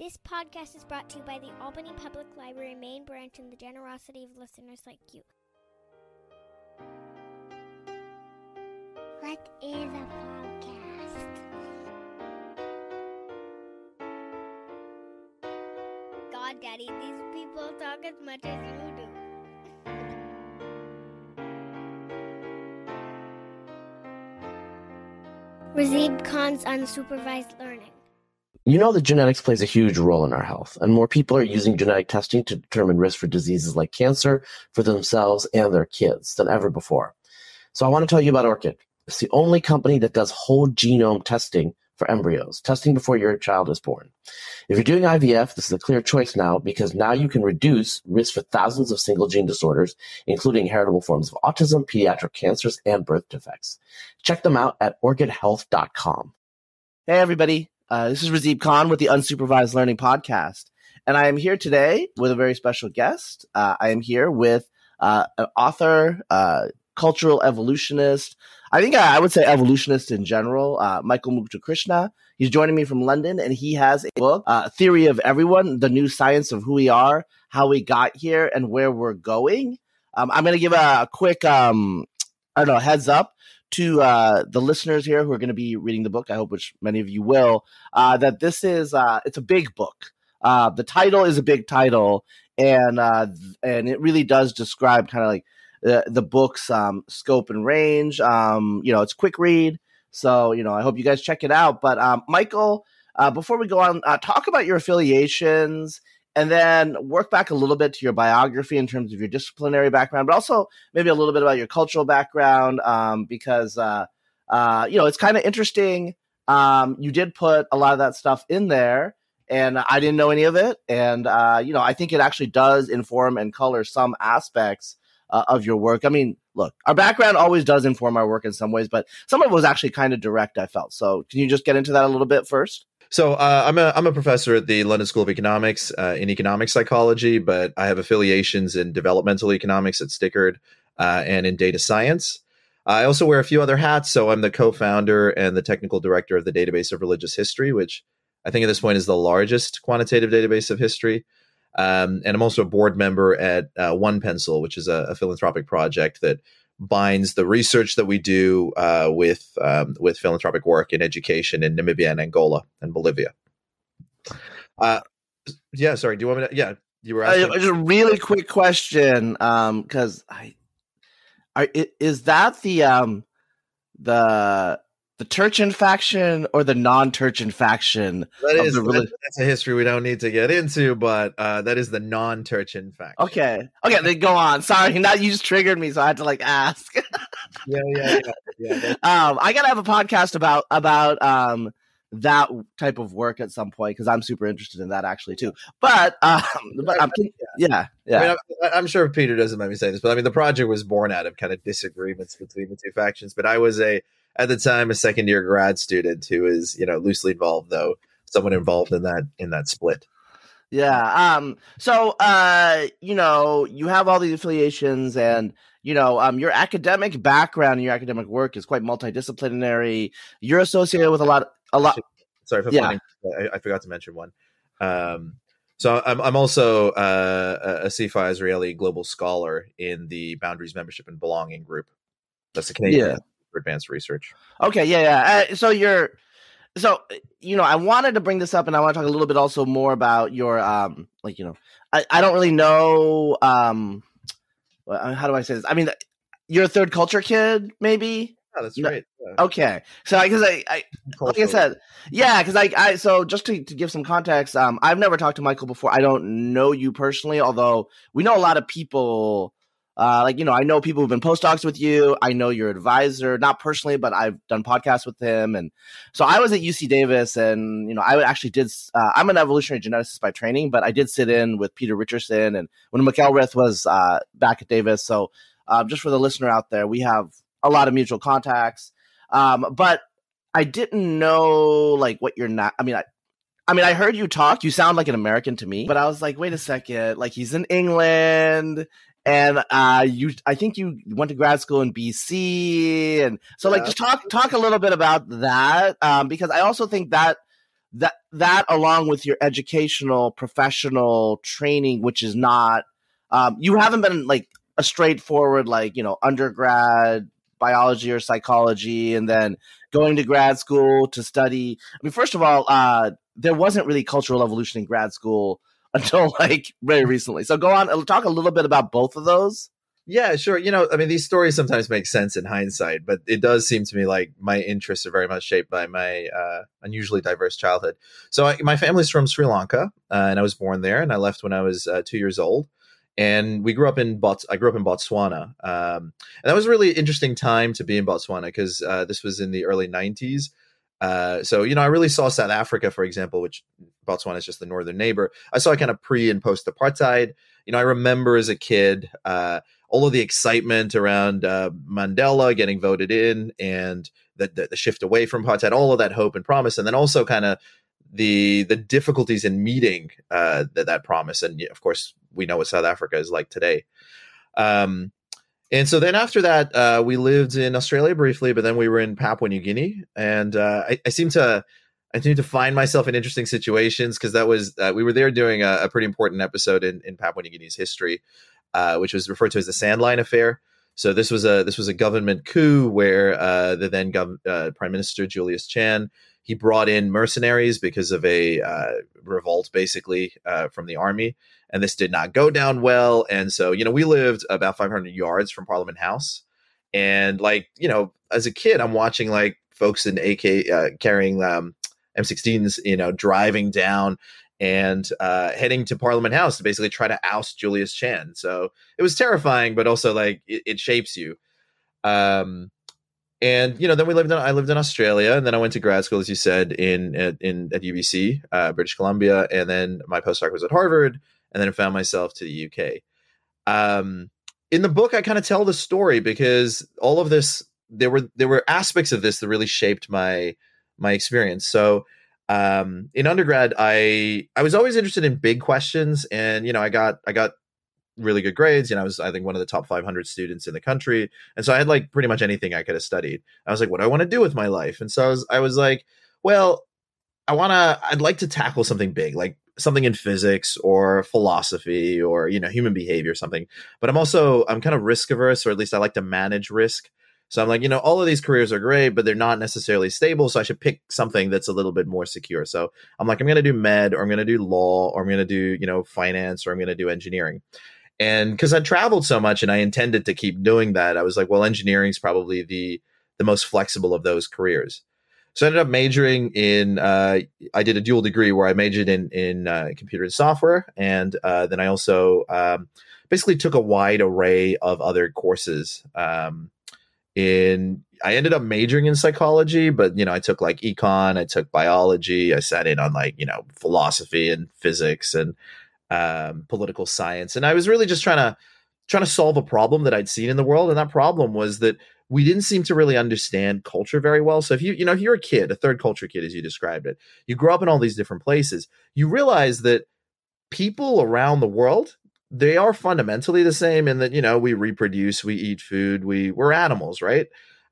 This podcast is brought to you by the Albany Public Library main branch and the generosity of listeners like you. What is a podcast? God, Daddy, these people talk as much as you do. Razib Khan's unsupervised learning. You know that genetics plays a huge role in our health, and more people are using genetic testing to determine risk for diseases like cancer for themselves and their kids than ever before. So I want to tell you about Orchid. It's the only company that does whole genome testing for embryos, testing before your child is born. If you're doing IVF, this is a clear choice now because now you can reduce risk for thousands of single gene disorders, including heritable forms of autism, pediatric cancers, and birth defects. Check them out at orchidhealth.com. Hey, everybody. Uh, this is Razib Khan with the Unsupervised Learning Podcast. And I am here today with a very special guest. Uh, I am here with uh, an author, uh, cultural evolutionist. I think I, I would say evolutionist in general, uh, Michael Muthukrishna. He's joining me from London, and he has a book, uh, Theory of Everyone, the new science of who we are, how we got here, and where we're going. Um, I'm going to give a, a quick, um, I don't know, heads up to uh, the listeners here who are going to be reading the book, I hope which many of you will, uh, that this is uh, it's a big book. Uh, the title is a big title, and uh, and it really does describe kind of like the, the book's um, scope and range. Um, you know, it's quick read, so you know I hope you guys check it out. But um, Michael, uh, before we go on, talk about your affiliations and then work back a little bit to your biography in terms of your disciplinary background, but also maybe a little bit about your cultural background, um, because uh, uh, you know it's kind of interesting. Um, you did put a lot of that stuff in there, and I didn't know any of it, and uh, you know I think it actually does inform and color some aspects uh, of your work. I mean, look, our background always does inform our work in some ways, but some of it was actually kind of direct. I felt so. Can you just get into that a little bit first? So uh, I'm a I'm a professor at the London School of Economics uh, in economic psychology, but I have affiliations in developmental economics at STICERD uh, and in data science. I also wear a few other hats. So I'm the co-founder and the technical director of the Database of Religious History, which I think at this point is the largest quantitative database of history. Um, and I'm also a board member at uh, One Pencil, which is a, a philanthropic project that binds the research that we do uh, with um, with philanthropic work in education in Namibia and Angola and Bolivia. Uh, yeah, sorry. Do you want me to? Yeah, you were asking. Uh, just a really quick question, because um, I, are, is that the um, the the Turchin faction or the non-Turchin faction? That is that, that's a history we don't need to get into, but uh, that is the non-Turchin faction. Okay, okay, then go on. Sorry, now you just triggered me, so I had to like ask. yeah, yeah, yeah. yeah um, I gotta have a podcast about about um that type of work at some point because I'm super interested in that actually too. But um, but I'm, yeah, yeah. I mean, I'm, I'm, sure Peter doesn't mind me saying this, but I mean, the project was born out of kind of disagreements between the two factions. But I was a at the time a second year grad student who is you know loosely involved though someone involved in that in that split yeah um so uh you know you have all these affiliations and you know um your academic background and your academic work is quite multidisciplinary you're associated with a lot a lot sorry for yeah. I, I, forgot to mention one um so I'm, I'm also uh, a CIFAR Azrieli global scholar in the Boundaries Membership and Belonging Group. That's the Canadian yeah advanced research. Okay, yeah, yeah. Uh, so you're, so you know, I wanted to bring this up, and I want to talk a little bit also more about your, um, like you know, I, I don't really know, um, uh, how do I say this? I mean, you're a third culture kid, maybe. Yeah, that's right. Yeah. Okay, so because I, I, like I said, yeah, because I, I, so just to, to give some context, um, I've never talked to Michael before. I don't know you personally, although we know a lot of people uh, like you know, I know people who've been postdocs with you. I know your advisor, not personally, but I've done podcasts with him, and so I was at UC Davis, and you know, I actually did. Uh, I'm an evolutionary geneticist by training, but I did sit in with Peter Richerson, and when McElreath was uh, back at Davis. So, um, just for the listener out there, we have a lot of mutual contacts, um, but I didn't know like what you're not. I mean, I, I mean, I heard you talk. You sound like an American to me, but I was like, wait a second. Like he's in England and uh, you I think you went to grad school in BC, and so like just talk talk a little bit about that um, because I also think that that that along with your educational professional training which is not um, you haven't been like a straightforward like you know undergrad biology or psychology and then going to grad school to study. I mean first of all uh, there wasn't really cultural evolution in grad school until like very recently so go on talk a little bit about both of those yeah, sure. You know, I mean, these stories sometimes make sense in hindsight, but it does seem to me like my interests are very much shaped by my uh, unusually diverse childhood. So, I, my family's from Sri Lanka, uh, and I was born there, and I left when I was uh, two years old. And we grew up in Bots. I grew up in Botswana, um, and that was a really interesting time to be in Botswana because uh, this was in the early '90s. Uh, so, you know, I really saw South Africa, for example, which Botswana is just the northern neighbor. I saw kind of pre and post apartheid. You know, I remember as a kid uh, all of the excitement around uh, Mandela getting voted in and the, the, the shift away from apartheid, all of that hope and promise, and then also kind of the the difficulties in meeting uh, that that promise. And of course, we know what South Africa is like today. Um, and so then after that, uh, we lived in Australia briefly, but then we were in Papua New Guinea, and uh, I, I seem to I seem to find myself in interesting situations because that was uh, we were there doing a, a, pretty important episode in, in Papua New Guinea's history uh, which was referred to as the Sandline Affair. So this was a this was a government coup where uh, the then gov- uh, Prime Minister Julius Chan he brought in mercenaries because of a revolt, basically from the army, and this did not go down well. And so you know we lived about 500 yards from Parliament House, and like you know as a kid I'm watching like folks in AK uh, carrying um, M16s, you know, driving down and uh, heading to Parliament House to basically try to oust Julius Chan. So it was terrifying, but also like it, it shapes you. Um, and you know, then we lived in I lived in Australia, and then I went to grad school, as you said, in in at UBC, uh, British Columbia, and then my postdoc was at Harvard, and then I found myself to the UK. Um, in the book, I kind of tell the story because all of this there were there were aspects of this that really shaped my my experience. So um, in undergrad, I I was always interested in big questions, and you know, I got I got really good grades. You know, I was I think one of the top 500 students in the country, and so I had like pretty much anything I could have studied. I was like, what do I want to do with my life? And so I was I was like, well, I want to. I'd like to tackle something big, like something in physics or philosophy or you know human behavior or something. But I'm also I'm kind of risk averse, or at least I like to manage risk. So I'm like, you know, all of these careers are great, but they're not necessarily stable. So I should pick something that's a little bit more secure. So I'm like, I'm going to do med or I'm going to do law or I'm going to do, you know, finance or I'm going to do engineering. And because I traveled so much and I intended to keep doing that, I was like, well, engineering is probably the the most flexible of those careers. So I ended up majoring in. Uh, I did a dual degree where I majored in in uh, computer and software, and uh, then I also um, basically took a wide array of other courses. Um, in I ended up majoring in psychology, but you know, I took like econ, I took biology, I sat in on like, you know, philosophy and physics and um, political science. And I was really just trying to trying to solve a problem that I'd seen in the world. And that problem was that we didn't seem to really understand culture very well. So if you, you know, if you're a kid, a third culture kid, as you described it, you grow up in all these different places, you realize that people around the world they are fundamentally the same in that you know we reproduce we eat food we we're animals right?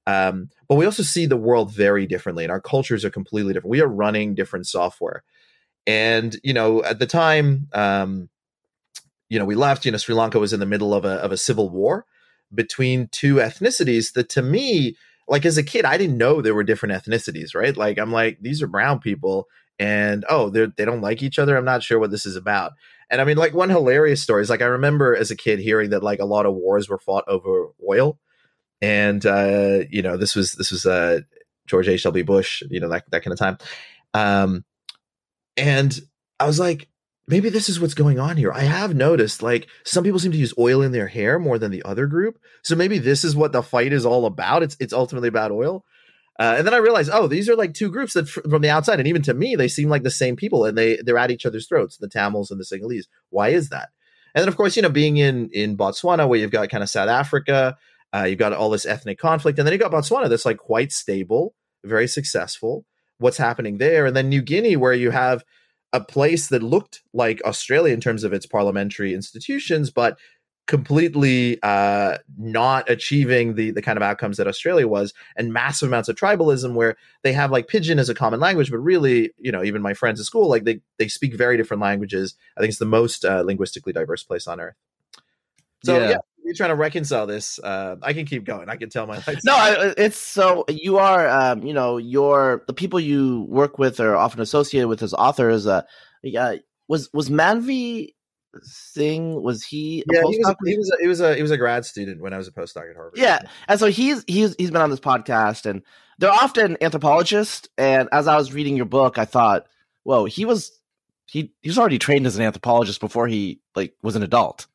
Um, but we also see the world very differently and our cultures are completely different. We are running different software. And you know at the time um, you know we left you know sri lanka was in the middle of a, of a civil war between two ethnicities that to me like as a kid i didn't know there were different ethnicities right like i'm like these are brown people and oh they they don't like each other i'm not sure what this is about and I mean, like one hilarious story is like I remember as a kid hearing that like a lot of wars were fought over oil, and uh, you know this was this was uh, George H. W. Bush, you know that that kind of time, um, and I was like, maybe this is what's going on here. I have noticed like some people seem to use oil in their hair more than the other group, so maybe this is what the fight is all about. It's it's ultimately about oil. Uh, and then I realized, oh, these are like two groups that from the outside, and even to me, they seem like the same people, and they they're at each other's throats, the Tamils and the Sinhalese. Why is that? And then, of course, you know, being in in Botswana, where you've got kind of South Africa, uh, you've got all this ethnic conflict, and then you got Botswana that's like quite stable, very successful. What's happening there? And then New Guinea, where you have a place that looked like Australia in terms of its parliamentary institutions, but completely uh, not achieving the the kind of outcomes that Australia was, and massive amounts of tribalism where they have like pidgin as a common language, but really, you know, even my friends at school, like they they speak very different languages. I think it's the most uh, linguistically diverse place on earth. So yeah. yeah you're trying to reconcile this. Uh, I can keep going. I can tell my life. No, I, it's so you are, um, you know, your the people you work with are often associated with as authors. Uh, yeah, was was Manvir Singh was he yeah he was, he was, a, he was a he was a grad student when i was a postdoc at harvard yeah and so he's he's he's been on this podcast and they're often anthropologists and as i was reading your book i thought whoa he was he he was already trained as an anthropologist before he like was an adult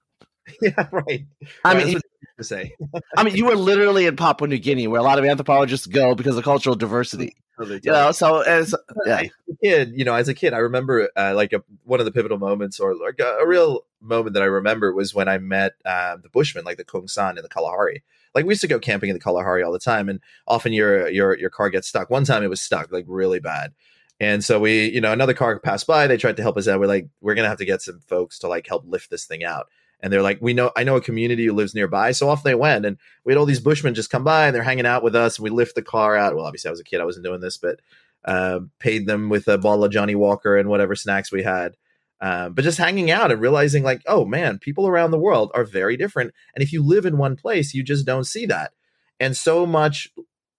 yeah right i mean to say i mean you were literally in papua new guinea where a lot of anthropologists go because of cultural diversity you know, so as yeah. as a kid, you know, as a kid, I remember uh, like a, one of the pivotal moments, or like a, a, real moment that I remember was when I met uh, the Bushmen, like the Kung San in the Kalahari. Like we used to go camping in the Kalahari all the time, and often your your your car gets stuck. One time it was stuck like really bad, and so we, you know, another car passed by. They tried to help us out. We're like, we're gonna have to get some folks to like help lift this thing out and they're like, we know, I know a community who lives nearby. So off they went. And we had all these Bushmen just come by and they're hanging out with us. And we lift the car out. Well, obviously I was a kid. I wasn't doing this, but uh, paid them with a bottle of Johnnie Walker and whatever snacks we had. Um, but just hanging out and realizing like, oh man, people around the world are very different. And if you live in one place, you just don't see that. And so much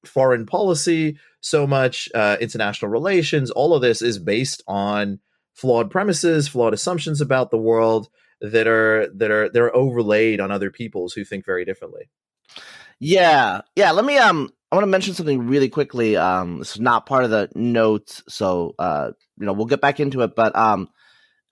foreign policy, so much uh, international relations, all of this is based on flawed premises, flawed assumptions about the world that are that are they're overlaid on other people's who think very differently. Yeah, yeah. Let me um. I want to mention something really quickly. Um, this is not part of the notes, so uh, you know, we'll get back into it. But um,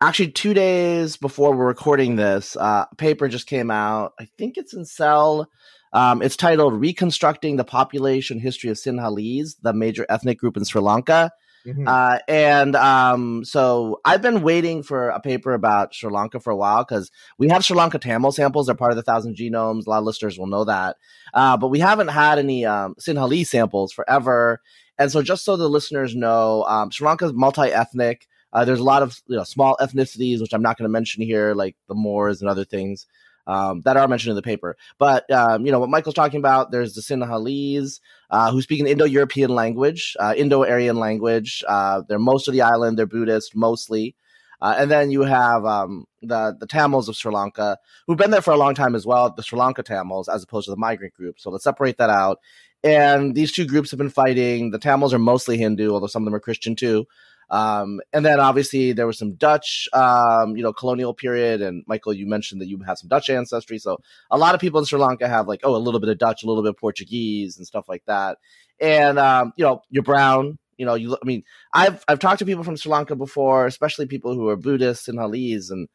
actually, two days before we're recording this, uh, paper just came out. I think it's in Cell. Um, it's titled "Reconstructing the Population History of Sinhalese, the Major Ethnic Group in Sri Lanka." Mm-hmm. Uh, and um, so I've been waiting for a paper about Sri Lanka for a while because we have Sri Lanka Tamil samples. They're part of the thousand genomes. A lot of listeners will know that. Uh, but we haven't had any um, Sinhalese samples forever. And so just so the listeners know, um, Sri Lanka is multi-ethnic. Uh, there's a lot of you know small ethnicities, which I'm not going to mention here, like the Moors and other things um, that are mentioned in the paper. But um, you know what Michael's talking about. There's the Sinhalese uh, who speak an Indo-European language, uh, Indo-Aryan language. Uh, they're most of the island. They're Buddhist mostly. Uh, and then you have um, the the Tamils of Sri Lanka, who've been there for a long time as well, the Sri Lanka Tamils, as opposed to the migrant group. So let's separate that out. And these two groups have been fighting. The Tamils are mostly Hindu, although some of them are Christian too. Um, and then obviously there was some Dutch, um, you know, colonial period. And Michael, you mentioned that you have some Dutch ancestry. So a lot of people in Sri Lanka have like, oh, a little bit of Dutch, a little bit of Portuguese and stuff like that. And, um, you know, you're brown, you know, you, I mean, I've, I've talked to people from Sri Lanka before, especially people who are Buddhist Sinhalese and,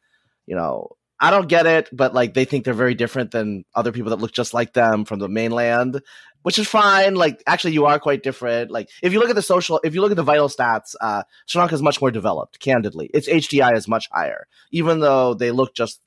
you know, I don't get it, but like they think they're very different than other people that look just like them from the mainland which is fine. Like, actually, you are quite different. Like, if you look at the social, if you look at the vital stats, uh, Sri Lanka is much more developed. Candidly, its HDI is much higher, even though they look just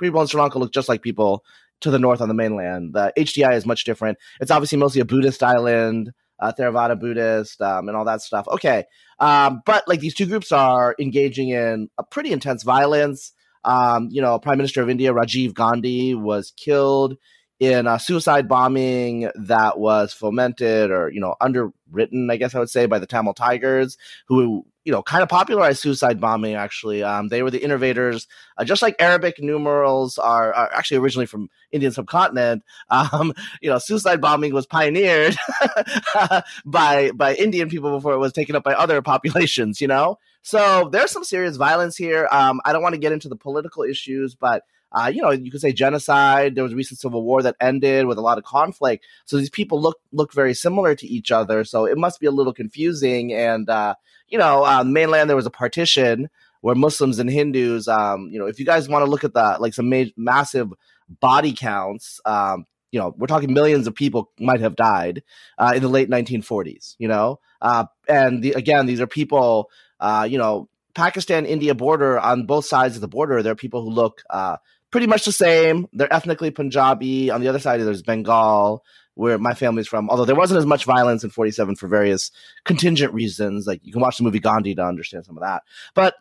people in Sri Lanka look just like people to the north on the mainland. The HDI is much different. It's obviously mostly a Buddhist island, uh, Theravada Buddhist, um, and all that stuff. Okay, um, but like these two groups are engaging in a pretty intense violence. Um, you know, Prime Minister of India Rajiv Gandhi was killed in a suicide bombing that was fomented or you know underwritten i guess i would say by the tamil tigers who you know kind of popularized suicide bombing actually. Um, they were the innovators. Uh, just like arabic numerals are, are, actually originally from indian subcontinent um, you know suicide bombing was pioneered by by indian people before it was taken up by other populations you know so there's some serious violence here um, i don't want to get into the political issues but uh, you know, you could say genocide. There was a recent civil war that ended with a lot of conflict. So these people look look very similar to each other. So it must be a little confusing. And uh, you know, uh, mainland there was a partition where Muslims and Hindus. Um, you know, if you guys want to look at the like some ma- massive body counts, um, you know, we're talking millions of people might have died uh, in the late 1940s. You know, uh, and the, again, these are people. Uh, you know, Pakistan India border on both sides of the border, there are people who look uh, pretty much the same. They're ethnically Punjabi. On the other side, there's Bengal, where my family's from. Although there wasn't as much violence in 47 for various contingent reasons. Like you can watch the movie Gandhi to understand some of that. But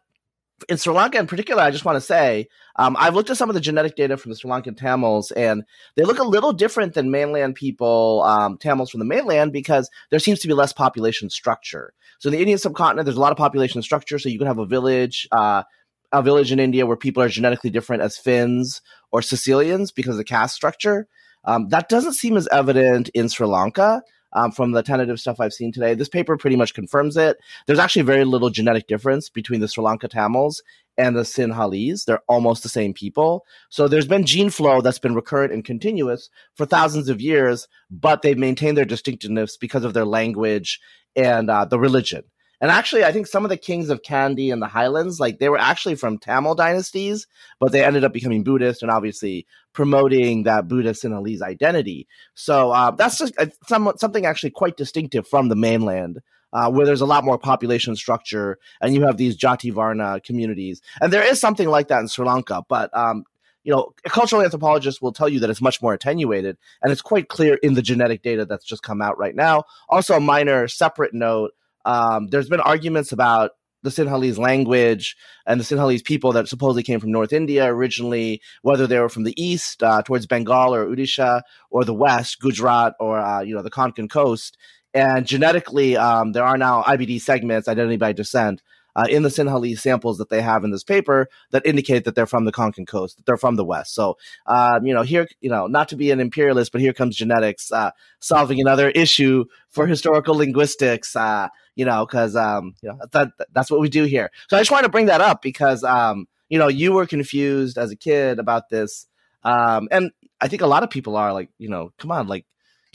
in Sri Lanka in particular, I just want to say um, I've looked at some of the genetic data from the Sri Lankan Tamils, and they look a little different than mainland people, um, Tamils from the mainland, because there seems to be less population structure. So in the Indian subcontinent, there's a lot of population structure. So you can have a village, uh, a village in India where people are genetically different as Finns or Sicilians because of the caste structure. Um, that doesn't seem as evident in Sri Lanka um, from the tentative stuff I've seen today. This paper pretty much confirms it. There's actually very little genetic difference between the Sri Lanka Tamils and the Sinhalese. They're almost the same people. So there's been gene flow that's been recurrent and continuous for thousands of years, but they've maintained their distinctiveness because of their language and uh, the religion. And actually, I think some of the kings of Kandy and the Highlands, like they were actually from Tamil dynasties, but they ended up becoming Buddhist and obviously promoting that Buddhist Sinhalese identity. So uh, that's just uh, some, something actually quite distinctive from the mainland. Uh, where there's a lot more population structure and you have these Jati Varna communities. And there is something like that in Sri Lanka, but um, you know, cultural anthropologists will tell you that it's much more attenuated, and it's quite clear in the genetic data that's just come out right now. Also, a minor separate note um, there's been arguments about the Sinhalese language and the Sinhalese people that supposedly came from North India originally, whether they were from the east uh, towards Bengal or Odisha, or the west, Gujarat, or uh, you know the Konkan coast. And genetically, um, there are now IBD segments, identity by descent, uh, in the Sinhalese samples that they have in this paper that indicate that they're from the Konkan coast, that they're from the West. So, um, you know, here, you know, not to be an imperialist, but here comes genetics uh, solving another issue for historical linguistics. Uh, you know, because um, you know that that's what we do here. So I just wanted to bring that up because um, you know, you were confused as a kid about this, um, and I think a lot of people are like, you know, come on, like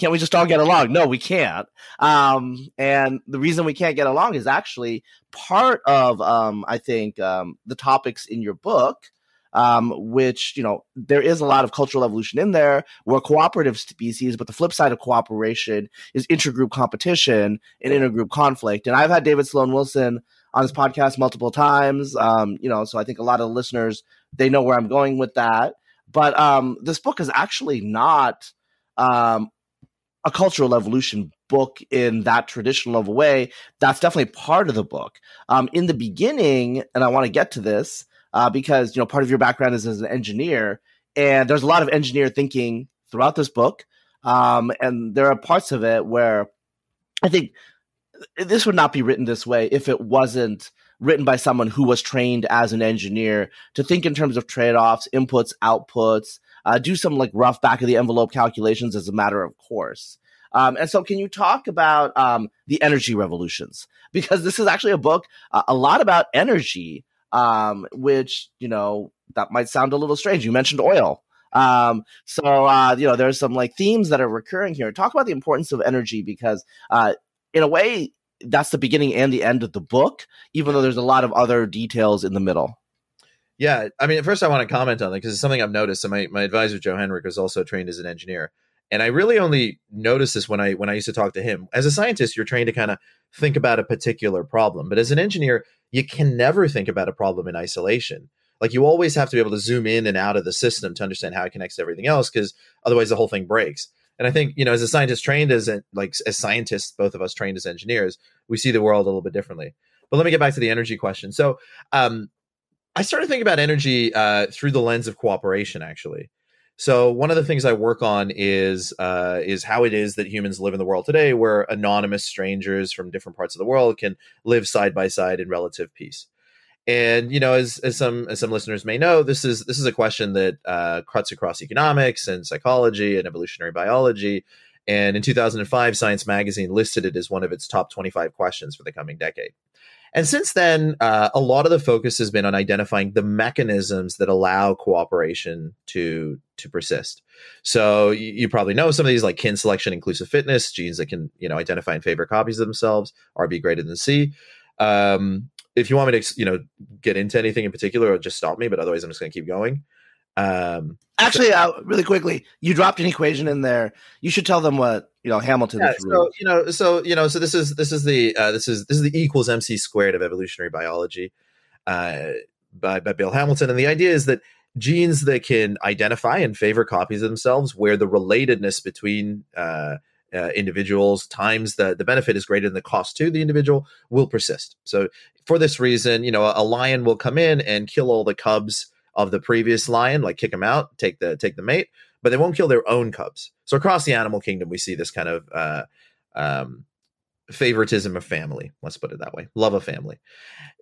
can't we just all get along? No, we can't. Um, and the reason we can't get along is actually part of, um, I think, um, the topics in your book, um, which, you know, there is a lot of cultural evolution in there. We're cooperative species, but the flip side of cooperation is intergroup competition and intergroup conflict. And I've had David Sloan Wilson on this podcast multiple times. Um, you know, so I think a lot of the listeners, they know where I'm going with that. But um, this book is actually not um, a cultural evolution book in that traditional of a way. That's definitely part of the book. Um, in the beginning, and I want to get to this uh, because you know part of your background is as an engineer, and there's a lot of engineer thinking throughout this book, um, and there are parts of it where I think this would not be written this way if it wasn't written by someone who was trained as an engineer to think in terms of trade-offs, inputs, outputs, uh, do some like rough back of the envelope calculations as a matter of course. Um, and so, can you talk about um, the energy revolutions? Because this is actually a book uh, a lot about energy, um, which you know that might sound a little strange. You mentioned oil. Um, so uh, you know, there's some like themes that are recurring here. Talk about the importance of energy because, uh, in a way, that's the beginning and the end of the book, even though there's a lot of other details in the middle. Yeah, I mean, at first I want to comment on that because it's something I've noticed. So my, my advisor Joe Henrich was also trained as an engineer, and I really only noticed this when I when I used to talk to him. As a scientist, you're trained to kind of think about a particular problem, but as an engineer, you can never think about a problem in isolation. Like you always have to be able to zoom in and out of the system to understand how it connects to everything else, because otherwise the whole thing breaks. And I think you know, as a scientist trained as like as scientists, both of us trained as engineers, we see the world a little bit differently. But let me get back to the energy question. So, um, I started thinking about energy uh, through the lens of cooperation, actually. So one of the things I work on is uh, is how it is that humans live in the world today, where anonymous strangers from different parts of the world can live side by side in relative peace. And you know, as, as some as some listeners may know, this is this is a question that uh, cuts across economics and psychology and evolutionary biology. And in 2005, Science Magazine listed it as one of its top 25 questions for the coming decade. And since then, uh, a lot of the focus has been on identifying the mechanisms that allow cooperation to to persist. So you, you, probably know some of these, like kin selection, inclusive fitness, genes that can you know identify and favor copies of themselves, RB greater than C. Um, if you want me to, you know, get into anything in particular, or just stop me. But otherwise, I'm just going to keep going. Um, Actually, uh, really quickly, you dropped an equation in there. You should tell them what you know Hamilton. Yeah, so you know, so you know, so this is this is the uh, this is this is the equals MC squared of evolutionary biology uh, by by Bill Hamilton, and the idea is that genes that can identify and favor copies of themselves, where the relatedness between uh, uh, individuals times the the benefit is greater than the cost to the individual, will persist. So for this reason, you know, a, a lion will come in and kill all the cubs of the previous lion, like kick them out, take the take the mate, but they won't kill their own cubs. So across the animal kingdom, we see this kind of uh, um, favoritism of family. Let's put it that way, love of family.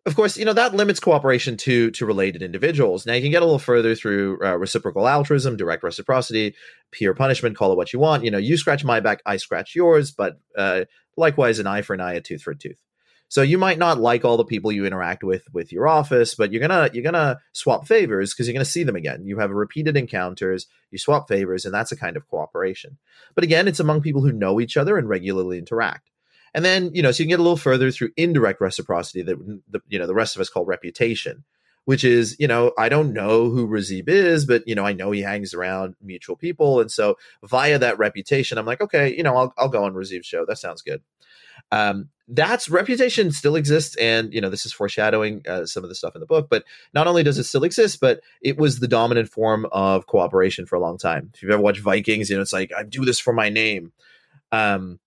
Of course, you know that limits cooperation to to related individuals. Now you can get a little further through uh, reciprocal altruism, direct reciprocity, peer punishment. Call it what you want. You know, you scratch my back, I scratch yours, but uh, likewise, an eye for an eye, a tooth for a tooth. So you might not like all the people you interact with with your office, but you're gonna you're gonna swap favors because you're gonna see them again. You have repeated encounters, you swap favors, and that's a kind of cooperation. But again, it's among people who know each other and regularly interact. And then you know, so you can get a little further through indirect reciprocity that the, you know the rest of us call reputation, which is you know I don't know who Razib is, but you know I know he hangs around mutual people, and so via that reputation, I'm like, okay, you know, I'll I'll go on Razib's show. That sounds good. Um, that's reputation still exists and you know this is foreshadowing uh, some of the stuff in the book but not only does it still exist but it was the dominant form of cooperation for a long time. If you've ever watched vikings you know it's like i do this for my name. Um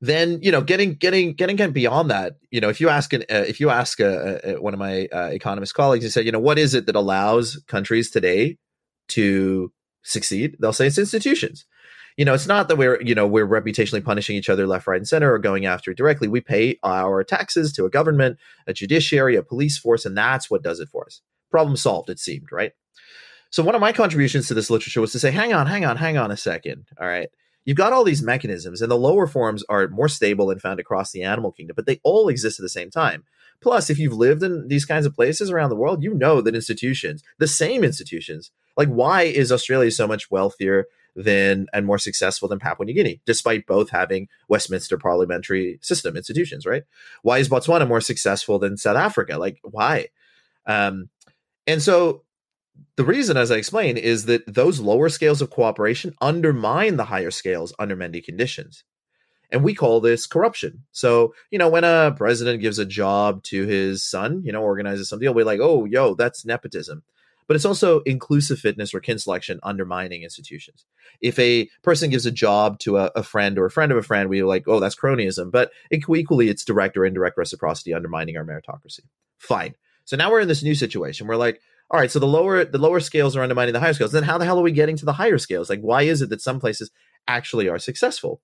then you know getting getting getting beyond that you know if you ask an uh, if you ask a, a, one of my uh, economist colleagues and say you know what is it that allows countries today to succeed? They'll say it's institutions you know, it's not that we're, you know, we're reputationally punishing each other left, right, and center or going after it directly. We pay our taxes to a government, a judiciary, a police force, and that's what does it for us. Problem solved, it seemed, right? So one of my contributions to this literature was to say, hang on, hang on, hang on a second. All right. You've got all these mechanisms, and the lower forms are more stable and found across the animal kingdom, but they all exist at the same time. Plus, if you've lived in these kinds of places around the world, you know that institutions, the same institutions, like why is Australia so much wealthier than and more successful than Papua New Guinea, despite both having Westminster parliamentary system institutions, right? Why is Botswana more successful than South Africa? Like, why? Um, and so the reason, as I explain, is that those lower scales of cooperation undermine the higher scales under many conditions. And we call this corruption. So, you know, when a president gives a job to his son, you know, organizes some deal, we're like, oh, yo, that's nepotism but it's also inclusive fitness or kin selection undermining institutions. If a person gives a job to a, a friend or a friend of a friend, we're like, oh, that's cronyism. But equally, it's direct or indirect reciprocity undermining our meritocracy. Fine. So now we're in this new situation. We're like, all right, so the lower the lower scales are undermining the higher scales. Then how the hell are we getting to the higher scales? Like, why is it that some places actually are successful?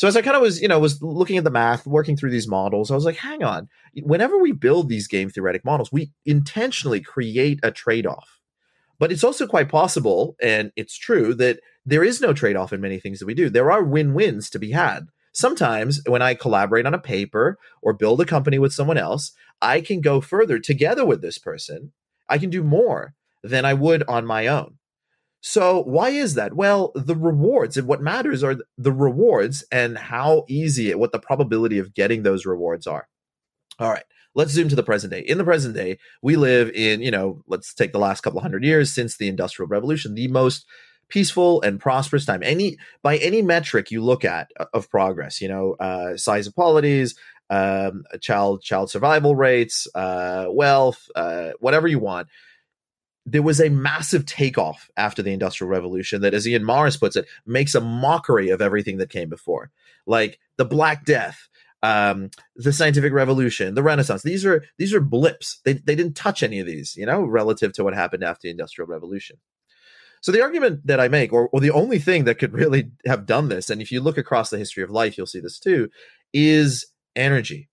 So as I kind of was, you know, was looking at the math, working through these models, I was like, hang on. Whenever we build these game theoretic models, we intentionally create a trade-off. But it's also quite possible, and it's true, that there is no trade-off in many things that we do. There are win-wins to be had. Sometimes when I collaborate on a paper or build a company with someone else, I can go further together with this person. I can do more than I would on my own. So why is that? Well, the rewards and what matters are the rewards and how easy it, what the probability of getting those rewards are. All right. Let's zoom to the present day. In the present day, we live in, you know, let's take the last couple hundred years since the industrial revolution, the most peaceful and prosperous time. Any by any metric you look at uh, of progress, you know, uh, size of polities, um, child child survival rates, uh, wealth, uh, whatever you want there was a massive takeoff after the Industrial Revolution that, as Ian Morris puts it, makes a mockery of everything that came before. Like the Black Death, um, the Scientific Revolution, the Renaissance. These are these are blips. They they didn't touch any of these, you know, relative to what happened after the Industrial Revolution. So the argument that I make, or, or the only thing that could really have done this, and if you look across the history of life, you'll see this too, is energy.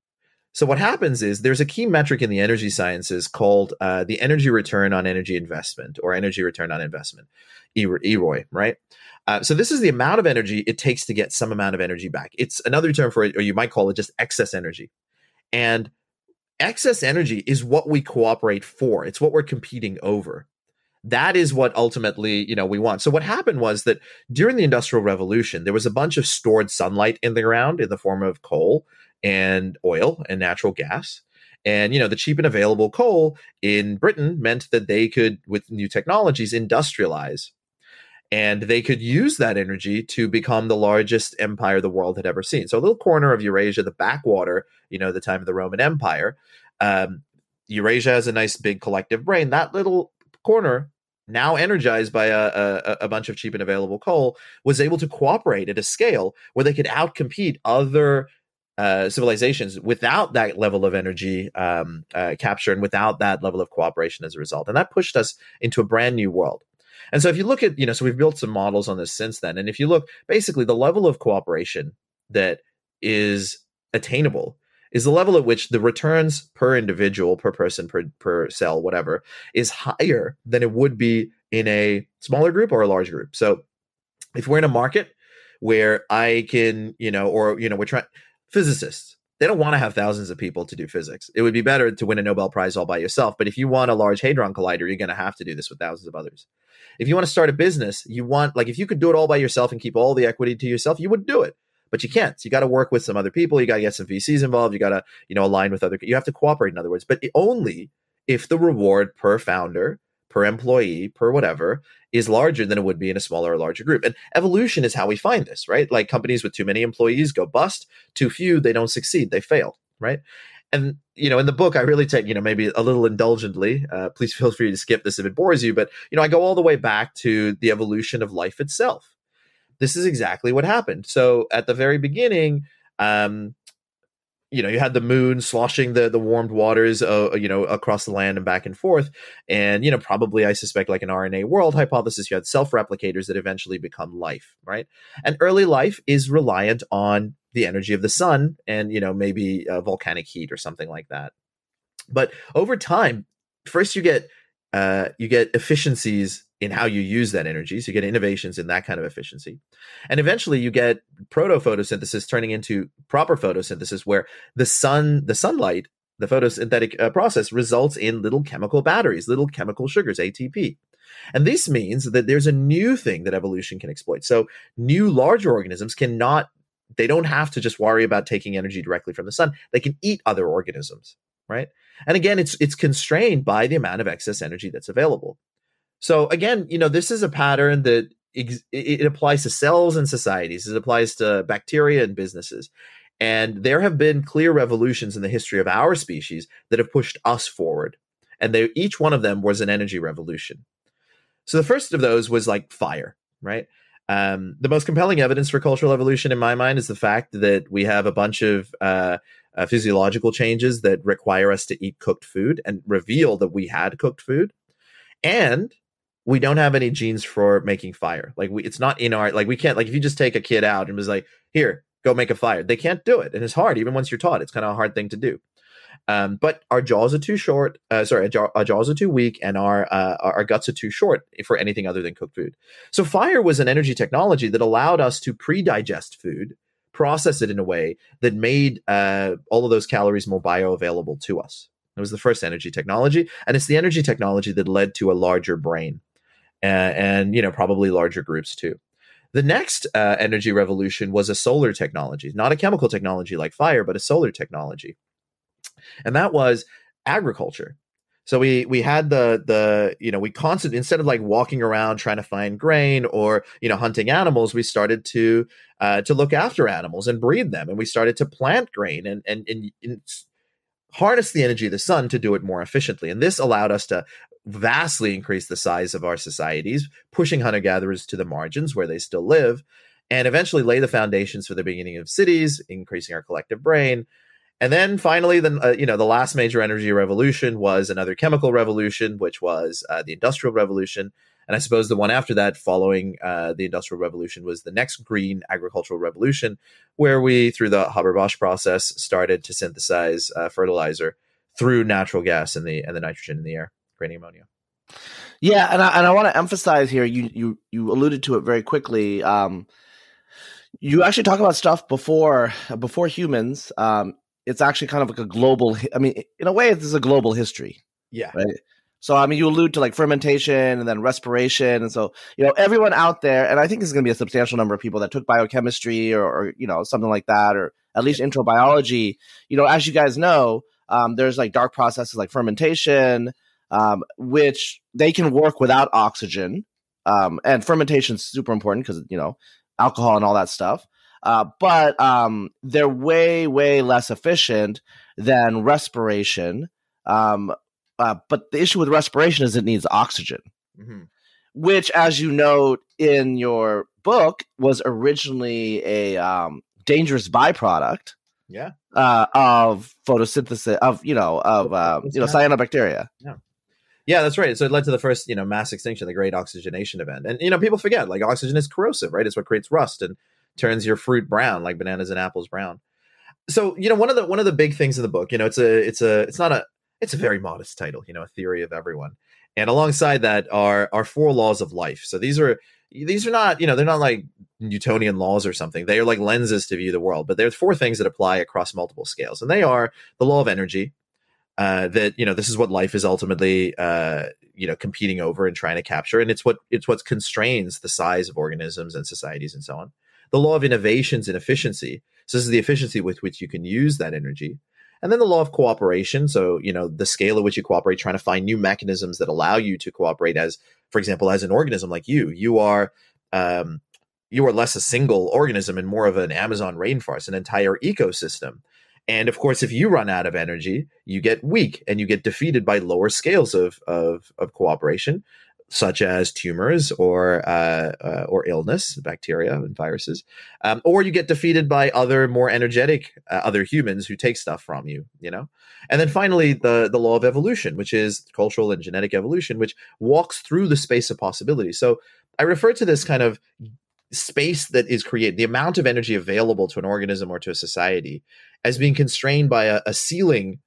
So what happens is there's a key metric in the energy sciences called uh, the energy return on energy investment or energy return on investment, EROI, right? Uh, so this is the amount of energy it takes to get some amount of energy back. It's another term for it, or you might call it just excess energy. And excess energy is what we cooperate for. It's what we're competing over. That is what ultimately, you know, we want. So what happened was that during the industrial revolution, there was a bunch of stored sunlight in the ground in the form of coal and oil and natural gas. And, you know, the cheap and available coal in Britain meant that they could, with new technologies, industrialize. And they could use that energy to become the largest empire the world had ever seen. So, a little corner of Eurasia, the backwater, you know, the time of the Roman Empire, um, Eurasia has a nice big collective brain. That little corner now energized by a, a, a, bunch of cheap and available coal, was able to cooperate at a scale where they could outcompete other uh, civilizations without that level of energy um, uh, capture and without that level of cooperation as a result. And that pushed us into a brand new world. And so if you look at, you know, so we've built some models on this since then. And if you look, basically the level of cooperation that is attainable is the level at which the returns per individual, per person, per, per cell, whatever, is higher than it would be in a smaller group or a large group. So if we're in a market where I can, you know, or, you know, we're trying, physicists, they don't want to have thousands of people to do physics. It would be better to win a Nobel Prize all by yourself. But if you want a large Hadron Collider, you're going to have to do this with thousands of others. If you want to start a business, you want, like, if you could do it all by yourself and keep all the equity to yourself, you would do it. But you can't. You got to work with some other people. You got to get some VCs involved. You got to, you know, align with other. You have to cooperate, in other words. But only if the reward per founder per employee per whatever is larger than it would be in a smaller or larger group. And evolution is how we find this, right? Like companies with too many employees go bust, too few, they don't succeed, they fail, right? And you know, in the book, I really take you know maybe a little indulgently. Uh, please feel free to skip this if it bores you, but you know, I go all the way back to the evolution of life itself. This is exactly what happened. So at the very beginning, um, you know you had the moon sloshing the the warmed waters uh, you know across the land and back and forth. And you know probably i suspect like an rna world hypothesis you had self-replicators that eventually become life right? And early life is reliant on the energy of the sun and you know maybe uh, volcanic heat or something like that. But over time first you get uh, you get efficiencies in how you use that energy. So you get innovations in that kind of efficiency. And eventually you get proto photosynthesis turning into proper photosynthesis where the sun, the sunlight, the photosynthetic uh, process results in little chemical batteries, little chemical sugars, ATP. And this means that there's a new thing that evolution can exploit. So new larger organisms cannot, they don't have to just worry about taking energy directly from the sun. They can eat other organisms, right? And again, it's it's constrained by the amount of excess energy that's available. So again, you know, this is a pattern that ex- it applies to cells and societies. It applies to bacteria and businesses. And there have been clear revolutions in the history of our species that have pushed us forward. And they, each one of them was an energy revolution. So the first of those was like fire, right? Um, the most compelling evidence for cultural evolution, in my mind, is the fact that we have a bunch of uh, uh, physiological changes that require us to eat cooked food and reveal that we had cooked food. And we don't have any genes for making fire. Like we, it's not in our like we can't like if you just take a kid out and was like, here, go make a fire. They can't do it, and it's hard even once you're taught. It's kind of a hard thing to do. Um, but our jaws are too short. Uh, sorry, our, jaws are too weak, and our uh, our guts are too short for anything other than cooked food. So fire was an energy technology that allowed us to pre-digest food, process it in a way that made uh, all of those calories more bioavailable to us. It was the first energy technology, and it's the energy technology that led to a larger brain and, you know probably larger groups too. The next uh, energy revolution was a solar technology, not a chemical technology like fire, but a solar technology, and that was agriculture. So we we had the the you know we constant instead of like walking around trying to find grain or you know hunting animals, we started to uh, to look after animals and breed them, and we started to plant grain and and, and, and harness the energy of the sun to do it more efficiently. And this allowed us to vastly increase the size of our societies, pushing hunter gatherers to the margins where they still live, and eventually lay the foundations for the beginning of cities, increasing our collective brain. And then finally, the uh, you know the last major energy revolution was another chemical revolution, which was uh, the industrial revolution. And I suppose the one after that, following uh, the industrial revolution, was the next green agricultural revolution, where we, through the Haber-Bosch process, started to synthesize uh, fertilizer through natural gas and the and the nitrogen in the air creating ammonia. Yeah, and I, and I want to emphasize here. You you you alluded to it very quickly. Um, you actually talk about stuff before before humans. Um, it's actually kind of like a global. I mean, in a way, this is a global history. Yeah. Right. So I mean, you allude to like fermentation and then respiration, and so you know everyone out there, and I think this is going to be a substantial number of people that took biochemistry or, or you know something like that, or at least intro biology. You know, as you guys know, um, there's like dark processes like fermentation, um, which they can work without oxygen. Um, and fermentation is super important because you know alcohol and all that stuff. Uh, but um, they're way way less efficient than respiration. Um, uh, but the issue with respiration is it needs oxygen, mm-hmm. which, as you note in your book, was originally a um, dangerous byproduct Yeah. uh, of photosynthesis of you know of uh, you know cyanobacteria. Yeah, Yeah, that's right. So it led to the first, you know, mass extinction, the great oxygenation event. And you know, people forget like oxygen is corrosive, right? It's what creates rust and turns your fruit brown, like bananas and apples brown. So, you know, one of the one of the big things in the book, you know, it's a it's a it's not a it's a very modest title, you know, a theory of everyone. And alongside that are are four laws of life. So these are these are not, you know, they're not like Newtonian laws or something. They are like lenses to view the world. But there's four things that apply across multiple scales. And they are the law of energy, uh, that you know this is what life is ultimately uh, you know competing over and trying to capture, and it's what it's what constrains the size of organisms and societies and so on. The law of innovations and efficiency. So this is the efficiency with which you can use that energy, and then the law of cooperation. So you know the scale at which you cooperate, trying to find new mechanisms that allow you to cooperate. As for example, as an organism like you, you are. Um, you are less a single organism and more of an Amazon rainforest, an entire ecosystem and of course, if you run out of energy, you get weak and you get defeated by lower scales of of, of cooperation, such as tumors or uh, uh, or illness, bacteria and viruses, um, or you get defeated by other more energetic uh, other humans who take stuff from you. You know, and then finally the the law of evolution, which is cultural and genetic evolution, which walks through the space of possibility. So I refer to this kind of space that is created, the amount of energy available to an organism or to a society, as being constrained by a, a ceiling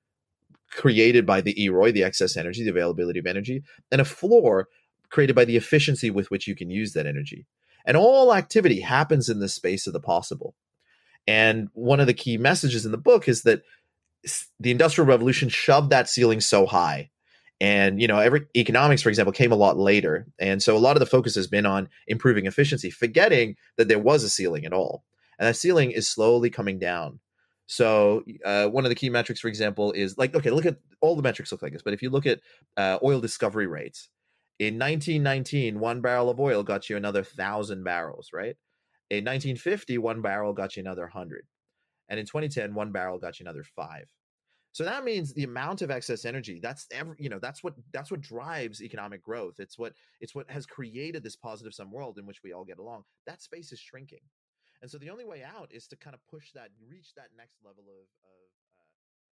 created by the EROI, the excess energy, the availability of energy, and a floor created by the efficiency with which you can use that energy. And all activity happens in the space of the possible. And one of the key messages in the book is that the Industrial Revolution shoved that ceiling so high and you know every economics for example came a lot later and so a lot of the focus has been on improving efficiency forgetting that there was a ceiling at all and that ceiling is slowly coming down so uh, one of the key metrics for example is like okay look at all the metrics look like this but if you look at uh, oil discovery rates in 1919 one barrel of oil got you another thousand barrels right in 1950 one barrel got you another 100 and in 2010 one barrel got you another five so that means the amount of excess energy, that's every, you know, that's what that's what drives economic growth. It's what it's what has created this positive sum world in which we all get along. That space is shrinking. And so the only way out is to kind of push that, reach that next level of, of